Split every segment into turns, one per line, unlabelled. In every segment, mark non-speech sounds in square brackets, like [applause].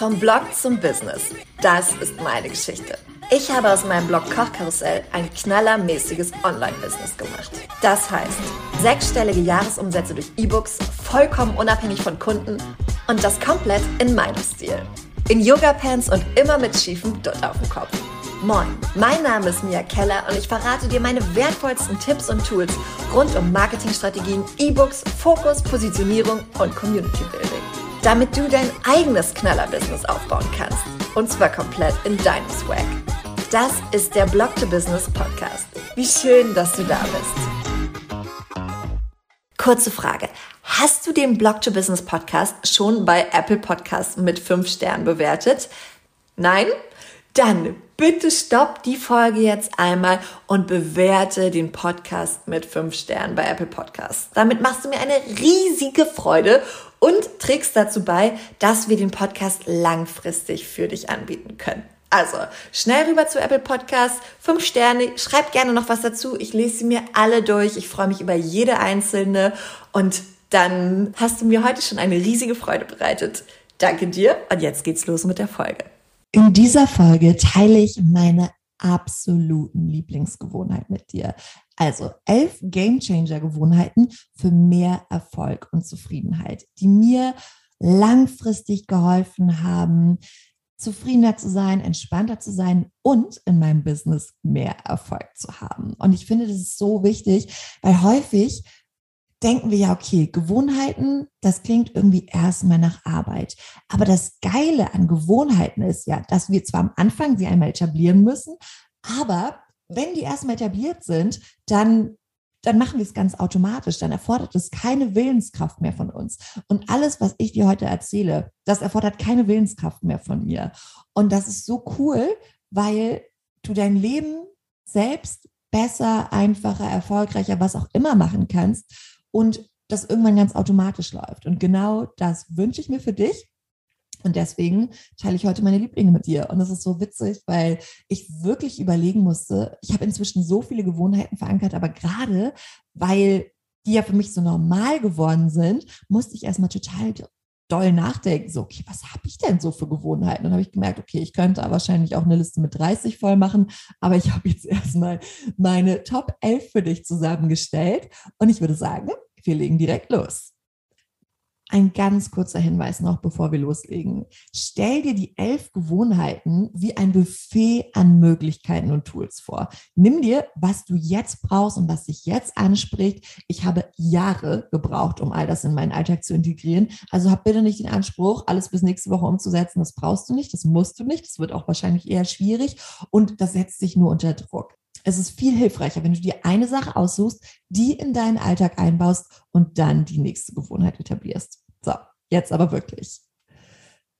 Vom Blog zum Business. Das ist meine Geschichte. Ich habe aus meinem Blog Kochkarussell ein knallermäßiges Online-Business gemacht. Das heißt, sechsstellige Jahresumsätze durch E-Books, vollkommen unabhängig von Kunden und das komplett in meinem Stil. In Yoga-Pants und immer mit schiefem Dutt auf dem Kopf. Moin, mein Name ist Mia Keller und ich verrate dir meine wertvollsten Tipps und Tools rund um Marketingstrategien, E-Books, Fokus, Positionierung und Community Building. Damit du dein eigenes Knaller-Business aufbauen kannst. Und zwar komplett in deinem Swag. Das ist der Blog to Business Podcast. Wie schön, dass du da bist. Kurze Frage. Hast du den Blog to Business Podcast schon bei Apple Podcasts mit 5 Sternen bewertet? Nein? Dann bitte stopp die Folge jetzt einmal und bewerte den Podcast mit fünf Sternen bei Apple Podcasts. Damit machst du mir eine riesige Freude und trägst dazu bei, dass wir den Podcast langfristig für dich anbieten können. Also, schnell rüber zu Apple Podcasts, fünf Sterne, schreib gerne noch was dazu. Ich lese sie mir alle durch. Ich freue mich über jede einzelne und dann hast du mir heute schon eine riesige Freude bereitet. Danke dir und jetzt geht's los mit der Folge. In dieser Folge teile ich meine absoluten Lieblingsgewohnheit mit dir. Also elf Gamechanger Gewohnheiten für mehr Erfolg und Zufriedenheit, die mir langfristig geholfen haben, zufriedener zu sein, entspannter zu sein und in meinem Business mehr Erfolg zu haben. Und ich finde, das ist so wichtig, weil häufig denken wir ja, okay, Gewohnheiten, das klingt irgendwie erstmal nach Arbeit. Aber das Geile an Gewohnheiten ist ja, dass wir zwar am Anfang sie einmal etablieren müssen, aber wenn die erstmal etabliert sind, dann dann machen wir es ganz automatisch. Dann erfordert es keine Willenskraft mehr von uns. Und alles, was ich dir heute erzähle, das erfordert keine Willenskraft mehr von mir. Und das ist so cool, weil du dein Leben selbst besser, einfacher, erfolgreicher, was auch immer machen kannst und das irgendwann ganz automatisch läuft. Und genau das wünsche ich mir für dich. Und deswegen teile ich heute meine Lieblinge mit dir. Und das ist so witzig, weil ich wirklich überlegen musste, ich habe inzwischen so viele Gewohnheiten verankert, aber gerade weil die ja für mich so normal geworden sind, musste ich erstmal total doll nachdenken. So, okay, was habe ich denn so für Gewohnheiten? Und habe ich gemerkt, okay, ich könnte wahrscheinlich auch eine Liste mit 30 voll machen, aber ich habe jetzt [laughs] erstmal meine Top 11 für dich zusammengestellt. Und ich würde sagen, wir legen direkt los. Ein ganz kurzer Hinweis noch, bevor wir loslegen. Stell dir die elf Gewohnheiten wie ein Buffet an Möglichkeiten und Tools vor. Nimm dir, was du jetzt brauchst und was dich jetzt anspricht. Ich habe Jahre gebraucht, um all das in meinen Alltag zu integrieren. Also hab bitte nicht den Anspruch, alles bis nächste Woche umzusetzen. Das brauchst du nicht, das musst du nicht. Das wird auch wahrscheinlich eher schwierig und das setzt dich nur unter Druck es ist viel hilfreicher, wenn du dir eine Sache aussuchst, die in deinen Alltag einbaust und dann die nächste Gewohnheit etablierst. So, jetzt aber wirklich.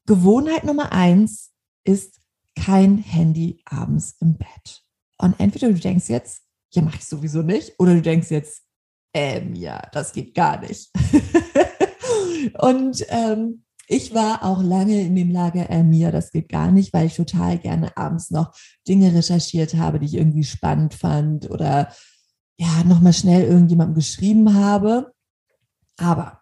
Gewohnheit Nummer eins ist kein Handy abends im Bett. Und entweder du denkst jetzt, ja, mache ich sowieso nicht, oder du denkst jetzt, ähm, ja, das geht gar nicht. [laughs] und ähm, ich war auch lange in dem Lager, äh, mir, das geht gar nicht, weil ich total gerne abends noch Dinge recherchiert habe, die ich irgendwie spannend fand oder ja, nochmal schnell irgendjemandem geschrieben habe. Aber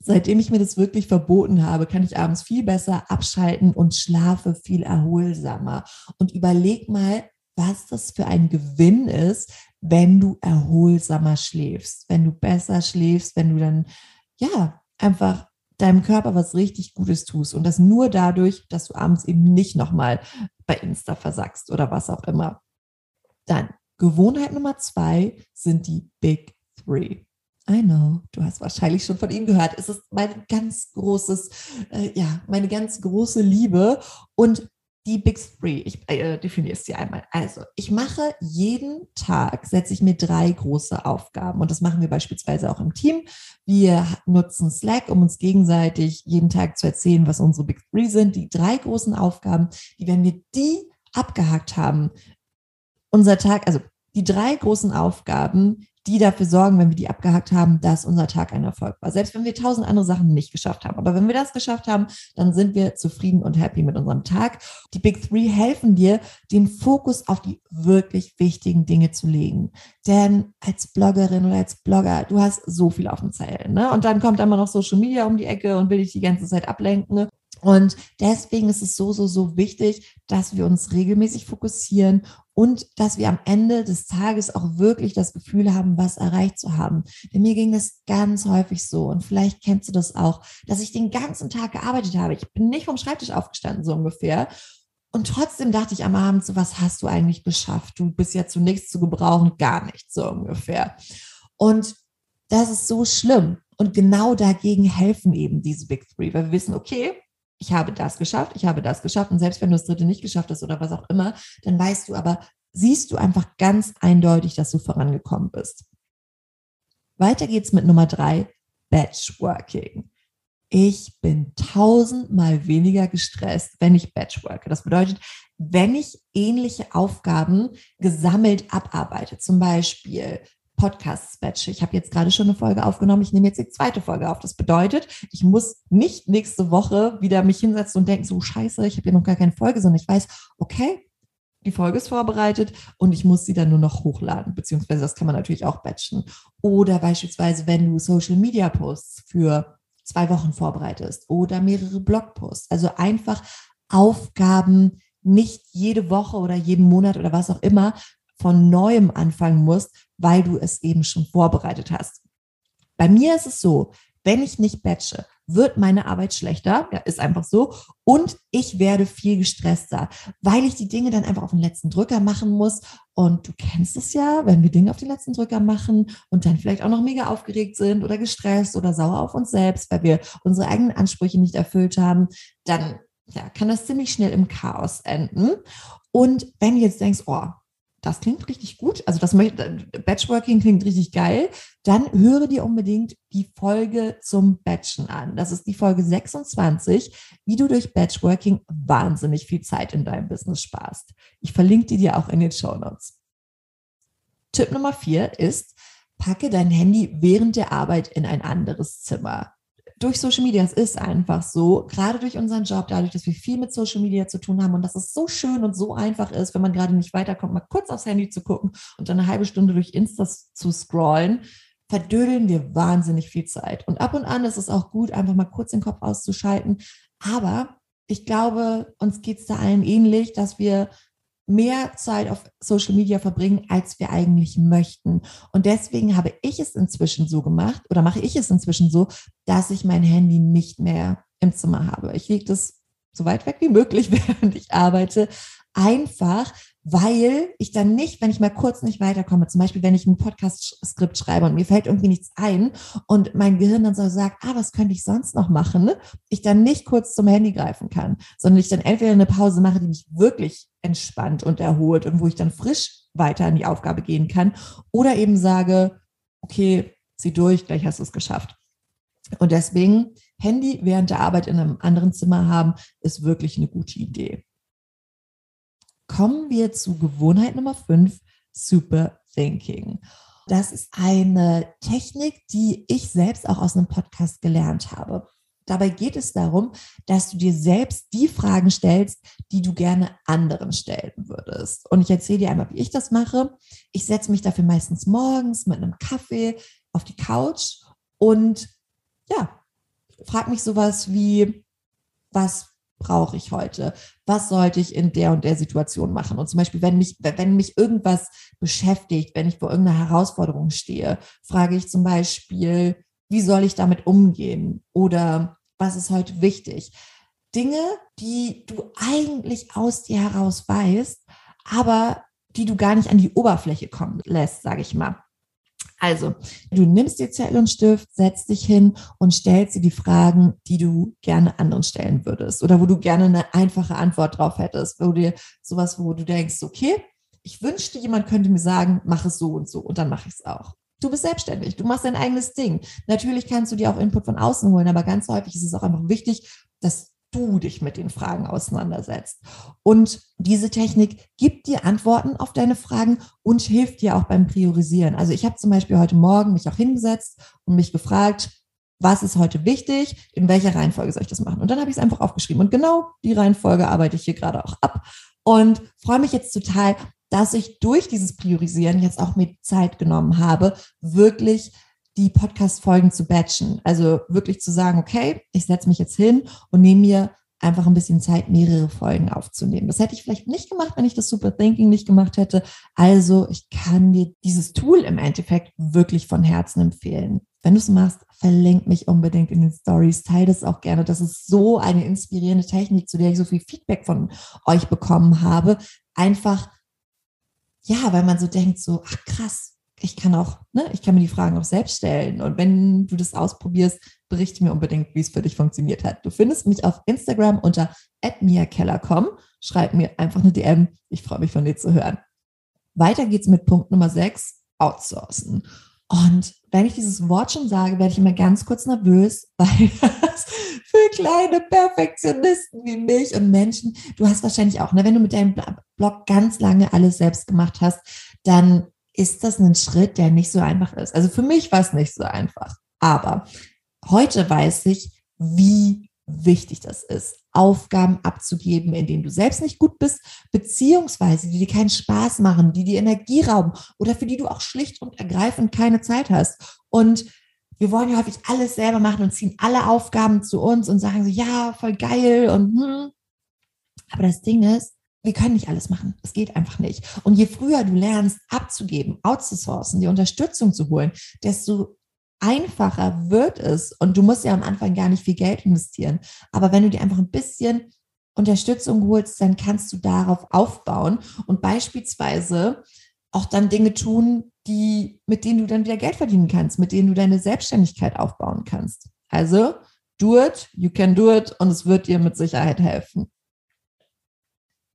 seitdem ich mir das wirklich verboten habe, kann ich abends viel besser abschalten und schlafe viel erholsamer. Und überleg mal, was das für ein Gewinn ist, wenn du erholsamer schläfst, wenn du besser schläfst, wenn du dann ja einfach deinem Körper was richtig Gutes tust und das nur dadurch, dass du abends eben nicht nochmal bei Insta versackst oder was auch immer. Dann Gewohnheit Nummer zwei sind die Big Three. I know, du hast wahrscheinlich schon von ihm gehört. Es ist mein ganz großes, äh, ja, meine ganz große Liebe. Und die Big Three, ich äh, definiere es dir einmal. Also, ich mache jeden Tag, setze ich mir drei große Aufgaben und das machen wir beispielsweise auch im Team. Wir nutzen Slack, um uns gegenseitig jeden Tag zu erzählen, was unsere Big Three sind. Die drei großen Aufgaben, die, wenn wir die abgehakt haben, unser Tag, also die drei großen Aufgaben, die dafür sorgen, wenn wir die abgehakt haben, dass unser Tag ein Erfolg war. Selbst wenn wir tausend andere Sachen nicht geschafft haben. Aber wenn wir das geschafft haben, dann sind wir zufrieden und happy mit unserem Tag. Die Big Three helfen dir, den Fokus auf die wirklich wichtigen Dinge zu legen. Denn als Bloggerin oder als Blogger, du hast so viel auf dem Zettel. Ne? Und dann kommt immer noch Social Media um die Ecke und will dich die ganze Zeit ablenken.
Und deswegen ist es so, so, so wichtig, dass wir uns regelmäßig fokussieren und dass wir am Ende des Tages auch wirklich das Gefühl haben, was erreicht zu haben. Denn mir ging das ganz häufig so und vielleicht kennst du das auch, dass ich den ganzen Tag gearbeitet habe. Ich bin nicht vom Schreibtisch aufgestanden, so ungefähr. Und trotzdem dachte ich am Abend so, was hast du eigentlich geschafft? Du bist ja zu nichts zu gebrauchen, gar nichts, so ungefähr. Und das ist so schlimm. Und genau dagegen helfen eben diese Big Three, weil wir wissen, okay, ich habe das geschafft, ich habe das geschafft und selbst wenn du das dritte nicht geschafft hast oder was auch immer, dann weißt du aber, siehst du einfach ganz eindeutig, dass du vorangekommen bist. Weiter geht's mit Nummer drei, Batchworking. Ich bin tausendmal weniger gestresst, wenn ich Batchworke. Das bedeutet, wenn ich ähnliche Aufgaben gesammelt abarbeite, zum Beispiel Podcast-Batch. Ich habe jetzt gerade schon eine Folge aufgenommen. Ich nehme jetzt die zweite Folge auf. Das bedeutet, ich muss nicht nächste Woche wieder mich hinsetzen und denken, so scheiße, ich habe ja noch gar keine Folge, sondern ich weiß, okay, die Folge ist vorbereitet und ich muss sie dann nur noch hochladen, beziehungsweise das kann man natürlich auch batchen. Oder beispielsweise, wenn du Social Media Posts für zwei Wochen vorbereitest oder mehrere Blogposts. Also einfach Aufgaben nicht jede Woche oder jeden Monat oder was auch immer von neuem anfangen musst, weil du es eben schon vorbereitet hast. Bei mir ist es so, wenn ich nicht batche, wird meine Arbeit schlechter, ja, ist einfach so, und ich werde viel gestresster, weil ich die Dinge dann einfach auf den letzten Drücker machen muss. Und du kennst es ja, wenn wir Dinge auf den letzten Drücker machen und dann vielleicht auch noch mega aufgeregt sind oder gestresst oder sauer auf uns selbst, weil wir unsere eigenen Ansprüche nicht erfüllt haben, dann ja, kann das ziemlich schnell im Chaos enden. Und wenn du jetzt denkst, oh, das klingt richtig gut, also das Batchworking klingt richtig geil, dann höre dir unbedingt die Folge zum Batchen an. Das ist die Folge 26, wie du durch Batchworking wahnsinnig viel Zeit in deinem Business sparst. Ich verlinke die dir auch in den Show Notes. Tipp Nummer vier ist, packe dein Handy während der Arbeit in ein anderes Zimmer durch Social Media, es ist einfach so, gerade durch unseren Job, dadurch, dass wir viel mit Social Media zu tun haben und dass es so schön und so einfach ist, wenn man gerade nicht weiterkommt, mal kurz aufs Handy zu gucken und dann eine halbe Stunde durch Insta zu scrollen, verdödeln wir wahnsinnig viel Zeit. Und ab und an ist es auch gut, einfach mal kurz den Kopf auszuschalten. Aber ich glaube, uns geht es da allen ähnlich, dass wir mehr Zeit auf Social Media verbringen, als wir eigentlich möchten. Und deswegen habe ich es inzwischen so gemacht oder mache ich es inzwischen so, dass ich mein Handy nicht mehr im Zimmer habe. Ich lege das so weit weg wie möglich, [laughs] während ich arbeite, einfach weil ich dann nicht, wenn ich mal kurz nicht weiterkomme, zum Beispiel wenn ich ein Podcast-Skript schreibe und mir fällt irgendwie nichts ein und mein Gehirn dann so sagt, ah, was könnte ich sonst noch machen, ich dann nicht kurz zum Handy greifen kann, sondern ich dann entweder eine Pause mache, die mich wirklich entspannt und erholt und wo ich dann frisch weiter in die Aufgabe gehen kann oder eben sage, okay, zieh durch, gleich hast du es geschafft. Und deswegen Handy während der Arbeit in einem anderen Zimmer haben, ist wirklich eine gute Idee kommen wir zu Gewohnheit Nummer 5, Super Thinking. Das ist eine Technik, die ich selbst auch aus einem Podcast gelernt habe. Dabei geht es darum, dass du dir selbst die Fragen stellst, die du gerne anderen stellen würdest. Und ich erzähle dir einmal, wie ich das mache. Ich setze mich dafür meistens morgens mit einem Kaffee auf die Couch und ja, frage mich sowas wie, was brauche ich heute? Was sollte ich in der und der Situation machen? Und zum Beispiel, wenn mich, wenn mich irgendwas beschäftigt, wenn ich vor irgendeiner Herausforderung stehe, frage ich zum Beispiel, wie soll ich damit umgehen? Oder was ist heute wichtig? Dinge, die du eigentlich aus dir heraus weißt, aber die du gar nicht an die Oberfläche kommen lässt, sage ich mal. Also, du nimmst dir Zettel und Stift, setzt dich hin und stellst dir die Fragen, die du gerne anderen stellen würdest oder wo du gerne eine einfache Antwort drauf hättest, wo dir sowas, wo du denkst, okay, ich wünschte, jemand könnte mir sagen, mach es so und so und dann mache ich es auch. Du bist selbstständig, du machst dein eigenes Ding. Natürlich kannst du dir auch Input von außen holen, aber ganz häufig ist es auch einfach wichtig, dass du dich mit den Fragen auseinandersetzt. Und diese Technik gibt dir Antworten auf deine Fragen und hilft dir auch beim Priorisieren. Also ich habe zum Beispiel heute Morgen mich auch hingesetzt und mich gefragt, was ist heute wichtig, in welcher Reihenfolge soll ich das machen? Und dann habe ich es einfach aufgeschrieben. Und genau die Reihenfolge arbeite ich hier gerade auch ab. Und freue mich jetzt total, dass ich durch dieses Priorisieren jetzt auch mir Zeit genommen habe, wirklich die Podcast-Folgen zu batchen. Also wirklich zu sagen, okay, ich setze mich jetzt hin und nehme mir einfach ein bisschen Zeit, mehrere Folgen aufzunehmen. Das hätte ich vielleicht nicht gemacht, wenn ich das Super Thinking nicht gemacht hätte. Also ich kann dir dieses Tool im Endeffekt wirklich von Herzen empfehlen. Wenn du es machst, verlinke mich unbedingt in den Stories, teile das auch gerne. Das ist so eine inspirierende Technik, zu der ich so viel Feedback von euch bekommen habe. Einfach, ja, weil man so denkt, so, ach krass, ich kann auch, ne, ich kann mir die Fragen auch selbst stellen. Und wenn du das ausprobierst, berichte mir unbedingt, wie es für dich funktioniert hat. Du findest mich auf Instagram unter miakeller.com. Schreib mir einfach eine DM. Ich freue mich von dir zu hören. Weiter geht's mit Punkt Nummer 6, outsourcen. Und wenn ich dieses Wort schon sage, werde ich immer ganz kurz nervös, [laughs] weil das für kleine Perfektionisten wie mich und Menschen, du hast wahrscheinlich auch, ne, wenn du mit deinem Blog ganz lange alles selbst gemacht hast, dann ist das ein Schritt, der nicht so einfach ist. Also für mich war es nicht so einfach. Aber heute weiß ich, wie wichtig das ist, Aufgaben abzugeben, in denen du selbst nicht gut bist, beziehungsweise die dir keinen Spaß machen, die dir Energie rauben oder für die du auch schlicht und ergreifend keine Zeit hast. Und wir wollen ja häufig alles selber machen und ziehen alle Aufgaben zu uns und sagen so, ja, voll geil und hm. Aber das Ding ist, wir können nicht alles machen. Es geht einfach nicht. Und je früher du lernst, abzugeben, outzusourcen, die Unterstützung zu holen, desto einfacher wird es. Und du musst ja am Anfang gar nicht viel Geld investieren. Aber wenn du dir einfach ein bisschen Unterstützung holst, dann kannst du darauf aufbauen und beispielsweise auch dann Dinge tun, die, mit denen du dann wieder Geld verdienen kannst, mit denen du deine Selbstständigkeit aufbauen kannst. Also, do it, you can do it und es wird dir mit Sicherheit helfen.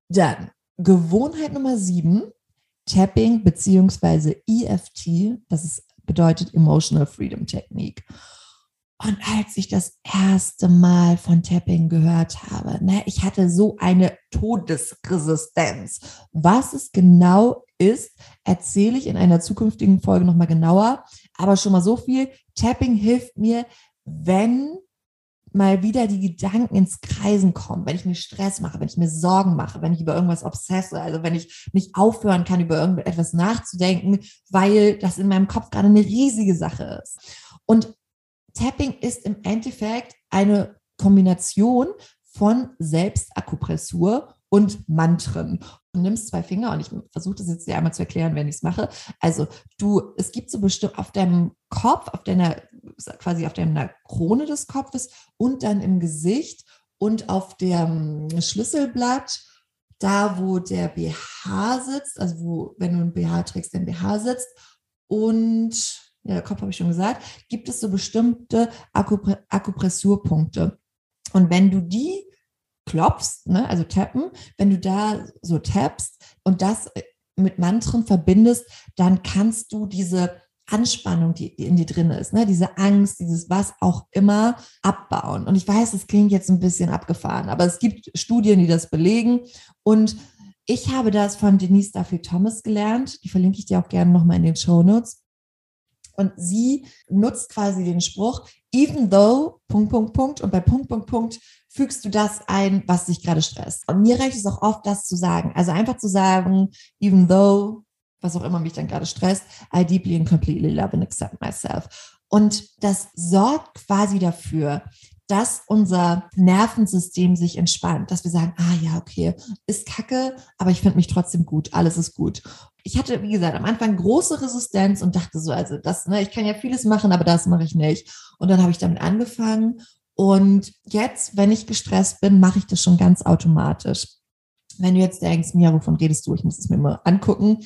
Dann Gewohnheit Nummer sieben, Tapping beziehungsweise EFT, das ist, bedeutet Emotional Freedom Technique. Und als ich das erste Mal von Tapping gehört habe, ne, ich hatte so eine Todesresistenz. Was es genau ist, erzähle ich in einer zukünftigen Folge nochmal genauer. Aber schon mal so viel. Tapping hilft mir, wenn mal wieder die Gedanken ins Kreisen kommen, wenn ich mir Stress mache, wenn ich mir Sorgen mache, wenn ich über irgendwas obsesse, also wenn ich nicht aufhören kann, über irgendetwas nachzudenken, weil das in meinem Kopf gerade eine riesige Sache ist. Und Tapping ist im Endeffekt eine Kombination von Selbstakupressur und Mantren. Du nimmst zwei Finger und ich versuche das jetzt dir einmal zu erklären, wenn ich es mache. Also du, es gibt so bestimmt auf deinem Kopf, auf deiner, quasi auf deiner Krone des Kopfes und dann im Gesicht und auf dem Schlüsselblatt, da wo der BH sitzt, also wo, wenn du ein BH trägst, der BH sitzt und ja, der Kopf habe ich schon gesagt, gibt es so bestimmte Akupressurpunkte. Und wenn du die klopfst, ne, also tappen, wenn du da so tappst und das äh, mit Mantren verbindest, dann kannst du diese Anspannung, die in dir drin ist, ne, diese Angst, dieses was auch immer abbauen. Und ich weiß, es klingt jetzt ein bisschen abgefahren, aber es gibt Studien, die das belegen. Und ich habe das von Denise Duffy Thomas gelernt. Die verlinke ich dir auch gerne nochmal in den Show Notes. Und sie nutzt quasi den Spruch, even though, Punkt, Punkt, Punkt, und bei Punkt, Punkt, Punkt fügst du das ein, was dich gerade stresst. Und mir reicht es auch oft, das zu sagen. Also einfach zu sagen, even though, was auch immer mich dann gerade stresst, I deeply and completely love and accept myself. Und das sorgt quasi dafür, dass unser Nervensystem sich entspannt, dass wir sagen, ah ja, okay, ist kacke, aber ich finde mich trotzdem gut, alles ist gut. Ich hatte, wie gesagt, am Anfang große Resistenz und dachte so, also das, ne, ich kann ja vieles machen, aber das mache ich nicht. Und dann habe ich damit angefangen und jetzt, wenn ich gestresst bin, mache ich das schon ganz automatisch. Wenn du jetzt denkst, Mia, wovon redest du? Ich muss es mir mal angucken.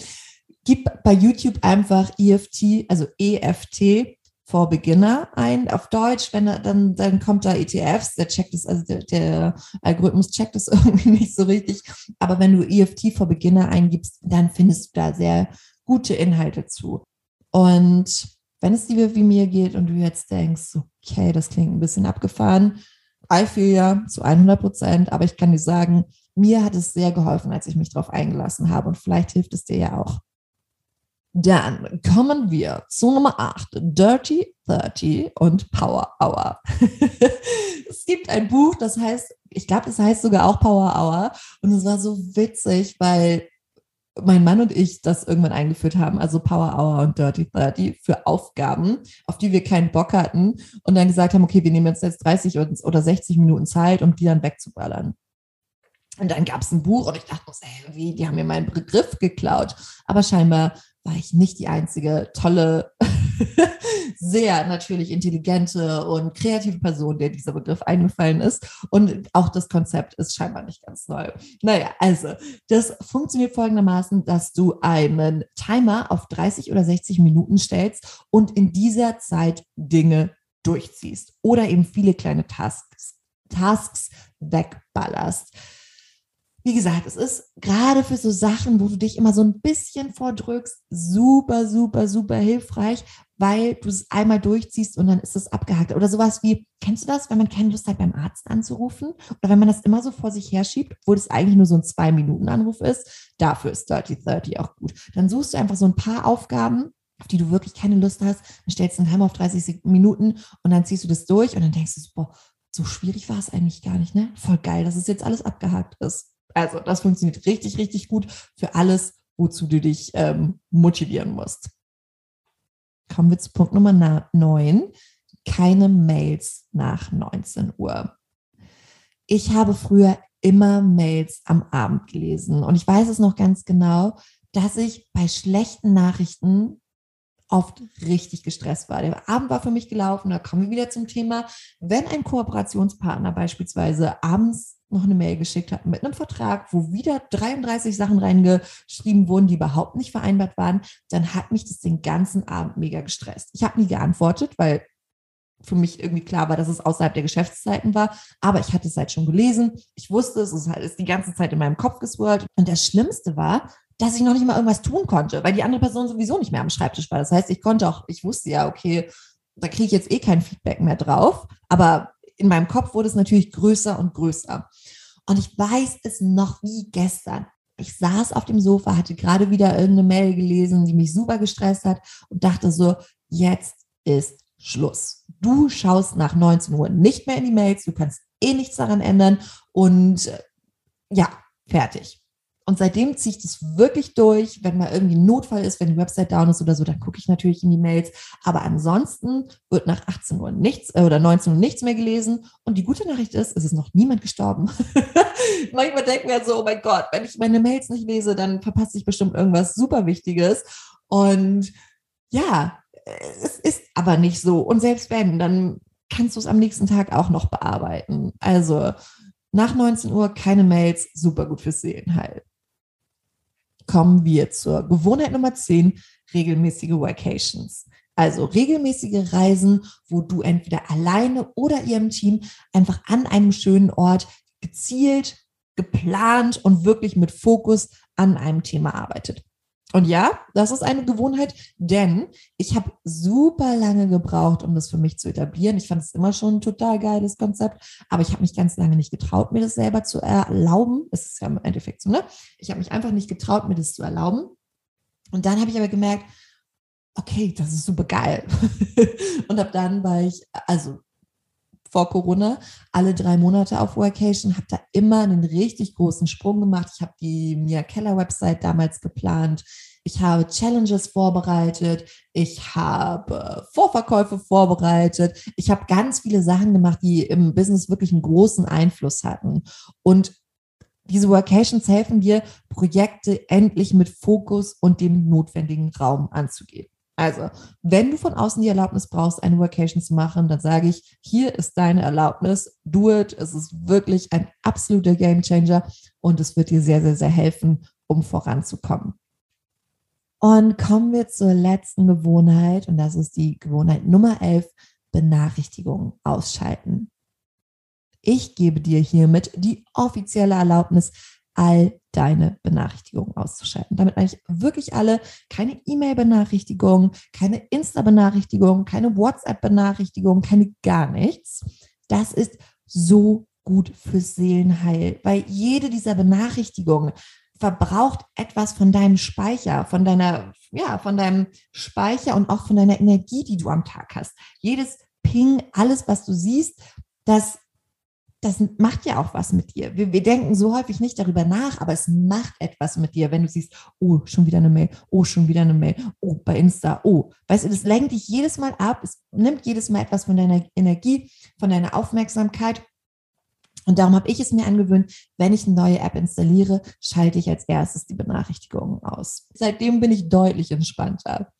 Gib bei YouTube einfach EFT, also EFT for Beginner ein auf Deutsch. Wenn er, dann, dann kommt da ETFs, der checkt es, also der, der Algorithmus checkt es [laughs] irgendwie nicht so richtig. Aber wenn du EFT for Beginner eingibst, dann findest du da sehr gute Inhalte zu. Und wenn es dir wie mir geht und du jetzt denkst, okay, das klingt ein bisschen abgefahren, I feel ja zu 100 Prozent, aber ich kann dir sagen, mir hat es sehr geholfen, als ich mich darauf eingelassen habe und vielleicht hilft es dir ja auch. Dann kommen wir zu Nummer 8, Dirty 30 und Power Hour. [laughs] es gibt ein Buch, das heißt, ich glaube, das heißt sogar auch Power Hour und es war so witzig, weil mein Mann und ich das irgendwann eingeführt haben, also Power Hour und Dirty 30 für Aufgaben, auf die wir keinen Bock hatten und dann gesagt haben, okay, wir nehmen uns jetzt 30 oder 60 Minuten Zeit, um die dann wegzuballern. Und dann gab es ein Buch und ich dachte, ey, wie, die haben mir meinen Begriff geklaut. Aber scheinbar war ich nicht die einzige tolle, [laughs] sehr natürlich intelligente und kreative Person, der dieser Begriff eingefallen ist. Und auch das Konzept ist scheinbar nicht ganz neu. Naja, also das funktioniert folgendermaßen, dass du einen Timer auf 30 oder 60 Minuten stellst und in dieser Zeit Dinge durchziehst oder eben viele kleine Tasks, Tasks wegballerst wie gesagt, es ist gerade für so Sachen, wo du dich immer so ein bisschen vordrückst, super, super, super hilfreich, weil du es einmal durchziehst und dann ist es abgehakt. Oder sowas wie, kennst du das, wenn man keine Lust hat, beim Arzt anzurufen? Oder wenn man das immer so vor sich herschiebt, obwohl es eigentlich nur so ein Zwei-Minuten-Anruf ist? Dafür ist Dirty 30 auch gut. Dann suchst du einfach so ein paar Aufgaben, auf die du wirklich keine Lust hast, dann stellst du einen Timer auf 30 Minuten und dann ziehst du das durch und dann denkst du, boah, so schwierig war es eigentlich gar nicht, ne? Voll geil, dass es jetzt alles abgehakt ist. Also das funktioniert richtig, richtig gut für alles, wozu du dich ähm, motivieren musst. Kommen wir zu Punkt Nummer 9. Keine Mails nach 19 Uhr. Ich habe früher immer Mails am Abend gelesen und ich weiß es noch ganz genau, dass ich bei schlechten Nachrichten oft richtig gestresst war. Der Abend war für mich gelaufen, da kommen wir wieder zum Thema, wenn ein Kooperationspartner beispielsweise abends noch eine Mail geschickt hat mit einem Vertrag, wo wieder 33 Sachen reingeschrieben wurden, die überhaupt nicht vereinbart waren, dann hat mich das den ganzen Abend mega gestresst. Ich habe nie geantwortet, weil für mich irgendwie klar war, dass es außerhalb der Geschäftszeiten war. Aber ich hatte es halt schon gelesen. Ich wusste es, es ist die ganze Zeit in meinem Kopf geswirlt. Und das Schlimmste war, dass ich noch nicht mal irgendwas tun konnte, weil die andere Person sowieso nicht mehr am Schreibtisch war. Das heißt, ich konnte auch, ich wusste ja, okay, da kriege ich jetzt eh kein Feedback mehr drauf. Aber in meinem Kopf wurde es natürlich größer und größer. Und ich weiß es noch wie gestern. Ich saß auf dem Sofa, hatte gerade wieder irgendeine Mail gelesen, die mich super gestresst hat und dachte so, jetzt ist Schluss. Du schaust nach 19 Uhr nicht mehr in die Mails, du kannst eh nichts daran ändern und äh, ja, fertig. Und seitdem ziehe ich das wirklich durch. Wenn mal irgendwie ein Notfall ist, wenn die Website down ist oder so, dann gucke ich natürlich in die Mails. Aber ansonsten wird nach 18 Uhr nichts äh, oder 19 Uhr nichts mehr gelesen. Und die gute Nachricht ist, es ist noch niemand gestorben. [laughs] Manchmal denken wir so, oh mein Gott, wenn ich meine Mails nicht lese, dann verpasse ich bestimmt irgendwas super Wichtiges. Und ja, es ist aber nicht so. Und selbst wenn, dann kannst du es am nächsten Tag auch noch bearbeiten. Also nach 19 Uhr keine Mails, super gut fürs Seelenheil kommen wir zur Gewohnheit Nummer 10, regelmäßige Vacations. Also regelmäßige Reisen, wo du entweder alleine oder ihrem Team einfach an einem schönen Ort gezielt, geplant und wirklich mit Fokus an einem Thema arbeitet. Und ja, das ist eine Gewohnheit, denn ich habe super lange gebraucht, um das für mich zu etablieren. Ich fand es immer schon ein total geiles Konzept, aber ich habe mich ganz lange nicht getraut, mir das selber zu erlauben. Es ist ja im Endeffekt so, ne? Ich habe mich einfach nicht getraut, mir das zu erlauben. Und dann habe ich aber gemerkt, okay, das ist super geil. [laughs] und ab dann war ich, also vor Corona alle drei Monate auf Workation, habe da immer einen richtig großen Sprung gemacht. Ich habe die Mia Keller Website damals geplant. Ich habe Challenges vorbereitet. Ich habe Vorverkäufe vorbereitet. Ich habe ganz viele Sachen gemacht, die im Business wirklich einen großen Einfluss hatten. Und diese Workations helfen dir, Projekte endlich mit Fokus und dem notwendigen Raum anzugehen. Also, wenn du von außen die Erlaubnis brauchst, eine Vacation zu machen, dann sage ich, hier ist deine Erlaubnis, do it. Es ist wirklich ein absoluter Gamechanger und es wird dir sehr, sehr, sehr helfen, um voranzukommen. Und kommen wir zur letzten Gewohnheit und das ist die Gewohnheit Nummer 11, Benachrichtigungen ausschalten. Ich gebe dir hiermit die offizielle Erlaubnis, all deine Benachrichtigungen auszuschalten. Damit meine ich wirklich alle, keine E-Mail-Benachrichtigung, keine Insta-Benachrichtigung, keine WhatsApp-Benachrichtigung, keine gar nichts. Das ist so gut fürs Seelenheil, weil jede dieser Benachrichtigungen verbraucht etwas von deinem Speicher, von deiner, ja, von deinem Speicher und auch von deiner Energie, die du am Tag hast. Jedes Ping, alles, was du siehst, das das macht ja auch was mit dir. Wir, wir, denken so häufig nicht darüber nach, aber es macht etwas mit dir, wenn du siehst, oh, schon wieder eine Mail, oh, schon wieder eine Mail, oh, bei Insta, oh. Weißt du, das lenkt dich jedes Mal ab, es nimmt jedes Mal etwas von deiner Energie, von deiner Aufmerksamkeit. Und darum habe ich es mir angewöhnt, wenn ich eine neue App installiere, schalte ich als erstes die Benachrichtigungen aus. Seitdem bin ich deutlich entspannter.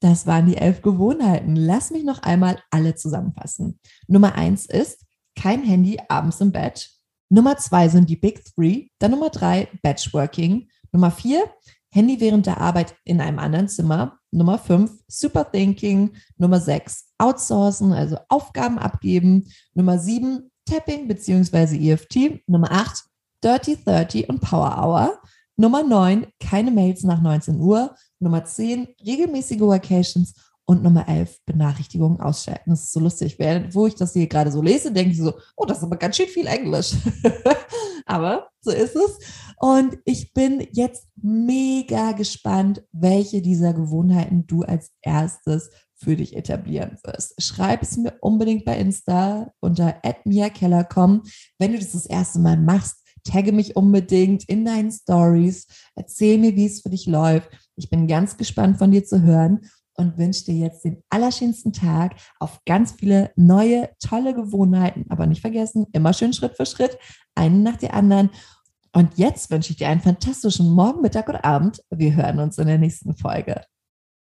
Das waren die elf Gewohnheiten. Lass mich noch einmal alle zusammenfassen. Nummer eins ist, kein Handy abends im Bett. Nummer zwei sind die Big Three. Dann Nummer drei, Batchworking. Nummer vier, Handy während der Arbeit in einem anderen Zimmer. Nummer fünf, Super Thinking. Nummer sechs, Outsourcen, also Aufgaben abgeben. Nummer sieben, Tapping bzw. EFT. Nummer acht, Dirty 30 und Power Hour. Nummer neun, keine Mails nach 19 Uhr. Nummer zehn, regelmäßige Vacations. Und Nummer 11, Benachrichtigungen ausschalten. Das ist so lustig. Wo ich das hier gerade so lese, denke ich so, oh, das ist aber ganz schön viel Englisch. [laughs] aber so ist es. Und ich bin jetzt mega gespannt, welche dieser Gewohnheiten du als erstes für dich etablieren wirst. Schreib es mir unbedingt bei Insta unter @miakeller.com, wenn du das das erste Mal machst. Tagge mich unbedingt in deinen Stories. Erzähl mir, wie es für dich läuft. Ich bin ganz gespannt von dir zu hören und wünsche dir jetzt den allerschönsten Tag auf ganz viele neue, tolle Gewohnheiten. Aber nicht vergessen, immer schön Schritt für Schritt, einen nach der anderen. Und jetzt wünsche ich dir einen fantastischen Morgen, Mittag oder Abend. Wir hören uns in der nächsten Folge.